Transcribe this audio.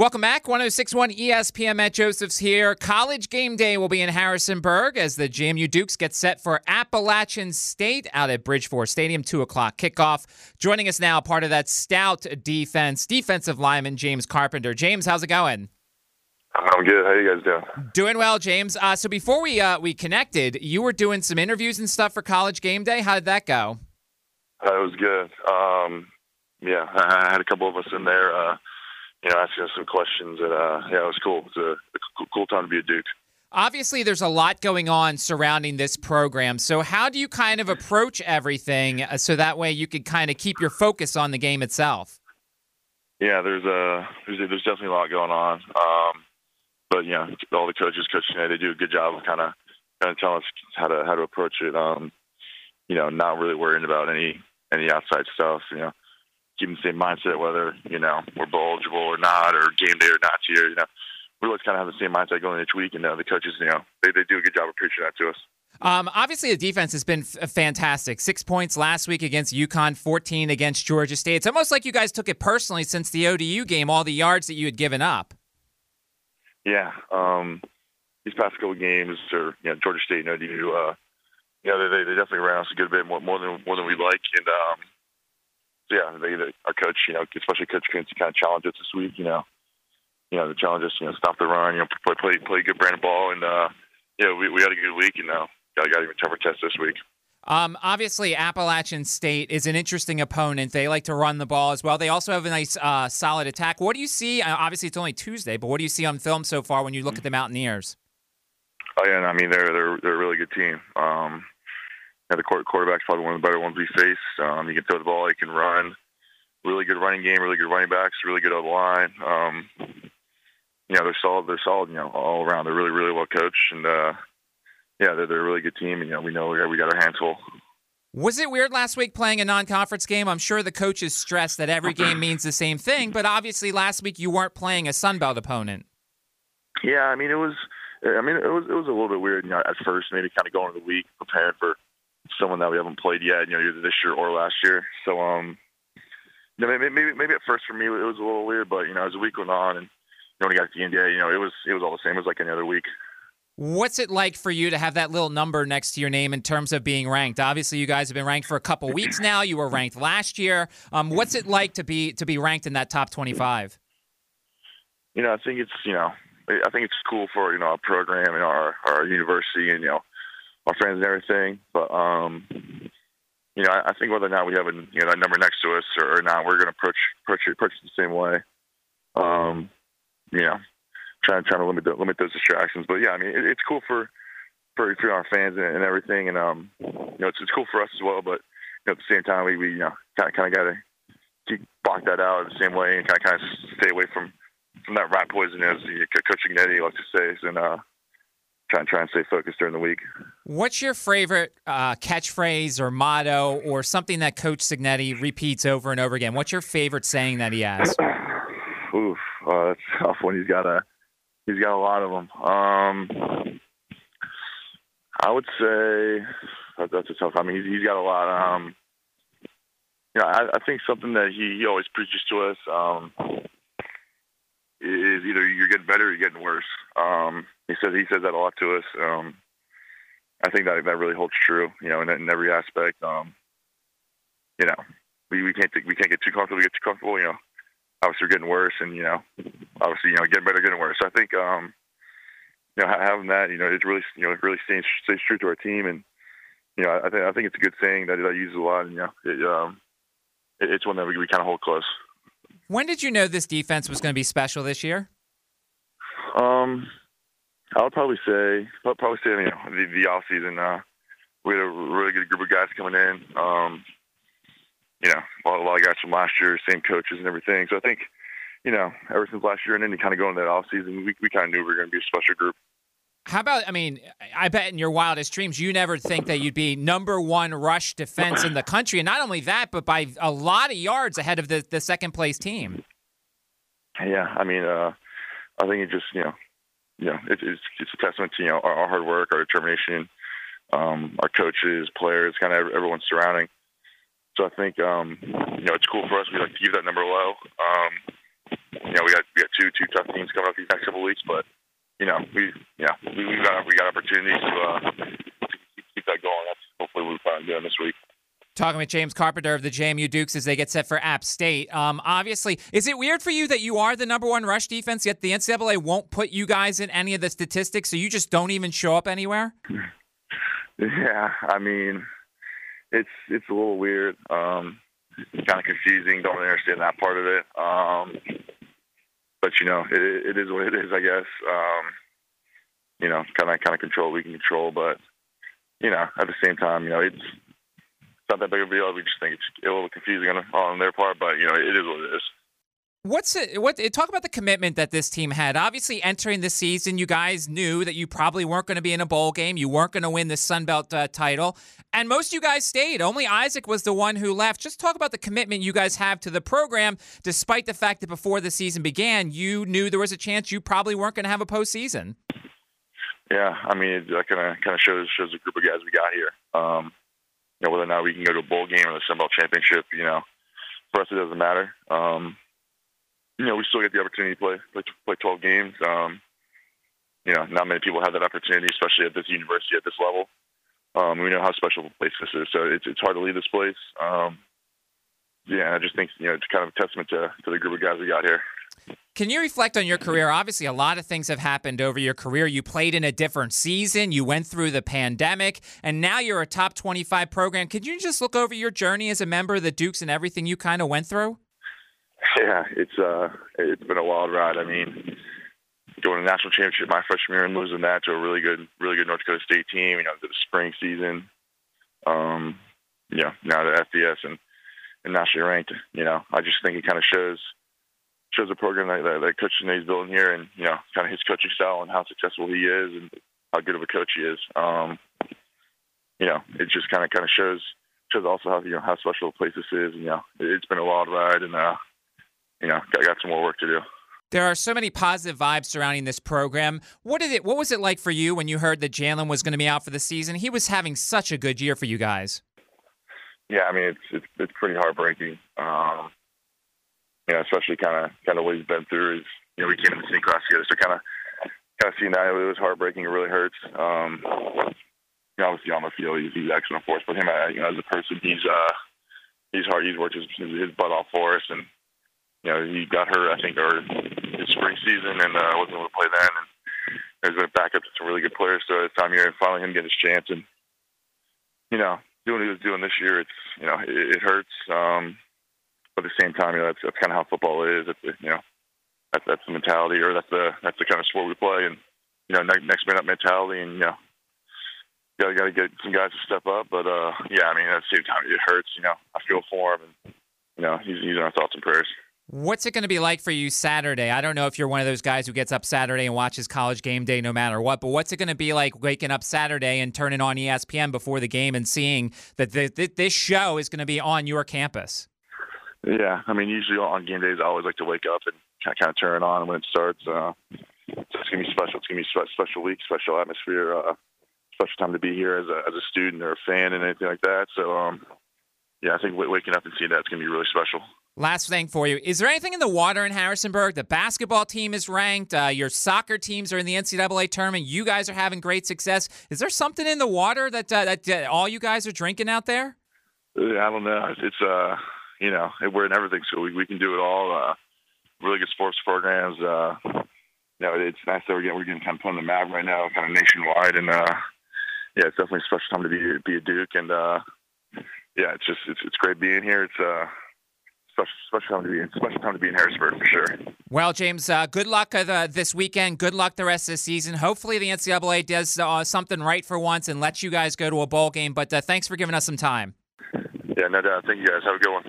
Welcome back. 1061 ESPN Matt Josephs here. College game day will be in Harrisonburg as the JMU Dukes get set for Appalachian State out at Bridgeforth Stadium, 2 o'clock kickoff. Joining us now, part of that stout defense, defensive lineman James Carpenter. James, how's it going? I'm good. How you guys doing? Doing well, James. Uh, so before we uh, we connected, you were doing some interviews and stuff for College Game Day. How did that go? Uh, it was good. Um, yeah, I had a couple of us in there. You know, asking us some questions. And uh, yeah, it was cool. It's a, a cool time to be a Duke. Obviously, there's a lot going on surrounding this program. So, how do you kind of approach everything uh, so that way you could kind of keep your focus on the game itself? Yeah, there's a there's, a, there's definitely a lot going on. Um, but yeah, all the coaches, coaching, they do a good job of kind of kind of telling us how to how to approach it. Um, you know, not really worrying about any any outside stuff. You know, keeping the same mindset, whether you know we're eligible or not, or game day or not here. You know, we always kind of have the same mindset going each week, and uh, the coaches, you know, they they do a good job of preaching that to us. Um, obviously, the defense has been f- fantastic. Six points last week against UConn, 14 against Georgia State. It's almost like you guys took it personally since the ODU game, all the yards that you had given up. Yeah, um, these past couple games, or you know, Georgia State and ODU, uh, you know, they, they definitely ran us a good bit more, more than more than we like, and um, yeah, they, they, our coach, you know, especially Coach Quincy, kind of challenged us this week. You know, you know, the challenge us, you know, stop the run, you know, play play, play good brand of ball, and uh, yeah, we we had a good week, and now got got even tougher test this week. Um, obviously, Appalachian State is an interesting opponent. They like to run the ball as well. They also have a nice, uh, solid attack. What do you see? Uh, obviously, it's only Tuesday, but what do you see on film so far when you look at the Mountaineers? Oh yeah, I mean they're they're they're a really good team. Um, yeah, the quarterback's probably one of the better ones we face. Um, he can throw the ball, he can run. Really good running game, really good running backs, really good on the line. Um, you know, they're solid. They're solid. You know, all around. They're really, really well coached, and uh, yeah, they're, they're a really good team. And you know, we know we got, we got our hands full. Was it weird last week playing a non-conference game? I'm sure the coaches stress that every game means the same thing, but obviously last week you weren't playing a Sun Belt opponent. Yeah, I mean it was. I mean it was it was a little bit weird, you know, at first, maybe kind of going into the week preparing for someone that we haven't played yet, you know, either this year or last year. So, um, you know, maybe, maybe, maybe at first for me it was a little weird, but you know, as the week went on and you know, when got to the NBA, you know, it was it was all the same. It was like any other week. What's it like for you to have that little number next to your name in terms of being ranked? Obviously, you guys have been ranked for a couple weeks now. You were ranked last year. Um, what's it like to be to be ranked in that top twenty-five? You know, I think it's you know, I think it's cool for you know our program and our our university and you know our friends and everything. But um, you know, I, I think whether or not we have a you know that number next to us or, or not, we're going to approach approach it, approach it the same way. Um, you know, trying trying to limit the, limit those distractions. But yeah, I mean, it, it's cool for for, for our fans and, and everything, and um, you know, it's, it's cool for us as well. But you know, at the same time, we, we you know kind of kind of got to keep block that out the same way and kind of kind of stay away from from that rat poison as Coach Cignetti likes to say, and uh, try and try and stay focused during the week. What's your favorite uh, catchphrase or motto or something that Coach Cignetti repeats over and over again? What's your favorite saying that he has? Oof, uh, that's a tough one. He's got a he's got a lot of them. Um, I would say that's a tough. I mean, he's, he's got a lot. Um, know, I, I think something that he, he always preaches to us um, is either you're getting better or you're getting worse. Um, he says he says that a lot to us. Um, I think that that really holds true. You know, in, in every aspect. Um, you know, we, we can't we can't get too comfortable. We get too comfortable. You know, obviously we're getting worse, and you know, obviously you know getting better, getting worse. So I think um, you know having that, you know, it really you know it really stays stays true to our team, and you know, I think I think it's a good saying that I use a lot, and you know, it, um, it, it's one that we, we kind of hold close. When did you know this defense was going to be special this year? Um, I would probably say, I'd probably say, you know, the, the off season. Uh, we had a really good group of guys coming in. Um, you know, a lot, a lot of guys from last year, same coaches and everything. So I think, you know, ever since last year and then you kind of going into that off season, we, we kind of knew we were going to be a special group. How about, I mean, I bet in your wildest dreams, you never think that you'd be number one rush defense in the country. And not only that, but by a lot of yards ahead of the, the second place team. Yeah. I mean, uh, I think it just, you know, you know, it, it's, it's a testament to, you know, our, our hard work, our determination, um, our coaches, players, kind of everyone surrounding. So I think, um, you know, it's cool for us. We like to keep that number low. Um, you know we got we got two two tough teams coming up these next couple weeks, but you know we yeah we, we got we got opportunities to, uh, Talking with James Carpenter of the JMU Dukes as they get set for App State. Um, obviously, is it weird for you that you are the number one rush defense, yet the NCAA won't put you guys in any of the statistics, so you just don't even show up anywhere? Yeah, I mean, it's it's a little weird. Um, kind of confusing. Don't understand that part of it. Um, but you know, it, it is what it is. I guess. Um, you know, kind of kind of control we can control, but you know, at the same time, you know, it's not that big of a deal. We just think it's a little confusing on, on their part, but you know, it is what it is. What's it, what? Talk about the commitment that this team had. Obviously, entering the season, you guys knew that you probably weren't going to be in a bowl game. You weren't going to win the Sun Belt uh, title, and most of you guys stayed. Only Isaac was the one who left. Just talk about the commitment you guys have to the program, despite the fact that before the season began, you knew there was a chance you probably weren't going to have a postseason. Yeah, I mean, that kind of kind of shows shows the group of guys we got here. Um, you know, whether or not we can go to a bowl game or the Sun Belt championship, you know, for us it doesn't matter. Um, you know, we still get the opportunity to play play, play 12 games. Um, you know, not many people have that opportunity, especially at this university at this level. Um, we know how special a place this is, so it's it's hard to leave this place. Um, yeah, I just think you know it's kind of a testament to to the group of guys we got here. Can you reflect on your career? Obviously, a lot of things have happened over your career. You played in a different season, you went through the pandemic, and now you're a top 25 program. Could you just look over your journey as a member of the Dukes and everything you kind of went through? Yeah, it's uh, it's been a wild ride. I mean, going to the national championship my freshman year and losing that to a really good, really good North Dakota State team. You know, the spring season. Um, yeah, now the FBS and and nationally ranked. You know, I just think it kind of shows shows the program that, that, that Coach Cignetti's building here, and you know, kind of his coaching style and how successful he is, and how good of a coach he is. Um, you know, it just kind of kind of shows shows also how you know how special a place this is. And, you know, it's been a wild ride, and uh, you know, I got some more work to do. There are so many positive vibes surrounding this program. What did it? What was it like for you when you heard that Jalen was going to be out for the season? He was having such a good year for you guys. Yeah, I mean it's it's, it's pretty heartbreaking. Um, you know, especially kind of kind of what he's been through. Is you know we came in the same class together, so kind of kind of seeing that it was heartbreaking. It really hurts. Um, you know, obviously on the field he's, he's excellent for us, but him, uh, you know, as a person, he's uh he's hard. He's worked his, his butt off for us, and you know he got hurt. I think our his spring season and uh, wasn't able to play then, and he's been back up to some really good players. So it's time here and finally him getting his chance, and you know doing what he was doing this year, it's you know it, it hurts. Um, at the same time, you know that's that's kind of how football is. It's you know that's that's the mentality, or that's the that's the kind of sport we play, and you know next, next man up mentality, and you know gotta gotta get some guys to step up. But uh, yeah, I mean at the same time, it hurts. You know, I feel for him, and you know he's he's our thoughts and prayers. What's it going to be like for you Saturday? I don't know if you're one of those guys who gets up Saturday and watches college game day no matter what, but what's it going to be like waking up Saturday and turning on ESPN before the game and seeing that this show is going to be on your campus? Yeah, I mean, usually on game days, I always like to wake up and kind of turn it on when it starts. Uh, so it's going to be special. It's going to be a special week, special atmosphere, uh, special time to be here as a, as a student or a fan and anything like that. So, um, yeah, I think waking up and seeing that's going to be really special. Last thing for you. Is there anything in the water in Harrisonburg? The basketball team is ranked. Uh, your soccer teams are in the NCAA tournament. You guys are having great success. Is there something in the water that uh, that uh, all you guys are drinking out there? I don't know. It's uh, you know, we're in everything, so we, we can do it all. Uh, really good sports programs. Uh, you know, it's nice that we're getting we're getting kind of put on the map right now, kind of nationwide, and uh, yeah, it's definitely a special time to be be a Duke, and uh, yeah, it's just it's it's great being here. It's uh special, special time to be in, special time to be in Harrisburg for sure. Well, James, uh, good luck uh, this weekend. Good luck the rest of the season. Hopefully, the NCAA does uh, something right for once and lets you guys go to a bowl game. But uh, thanks for giving us some time. Yeah, no doubt. Thank you guys. Have a good one.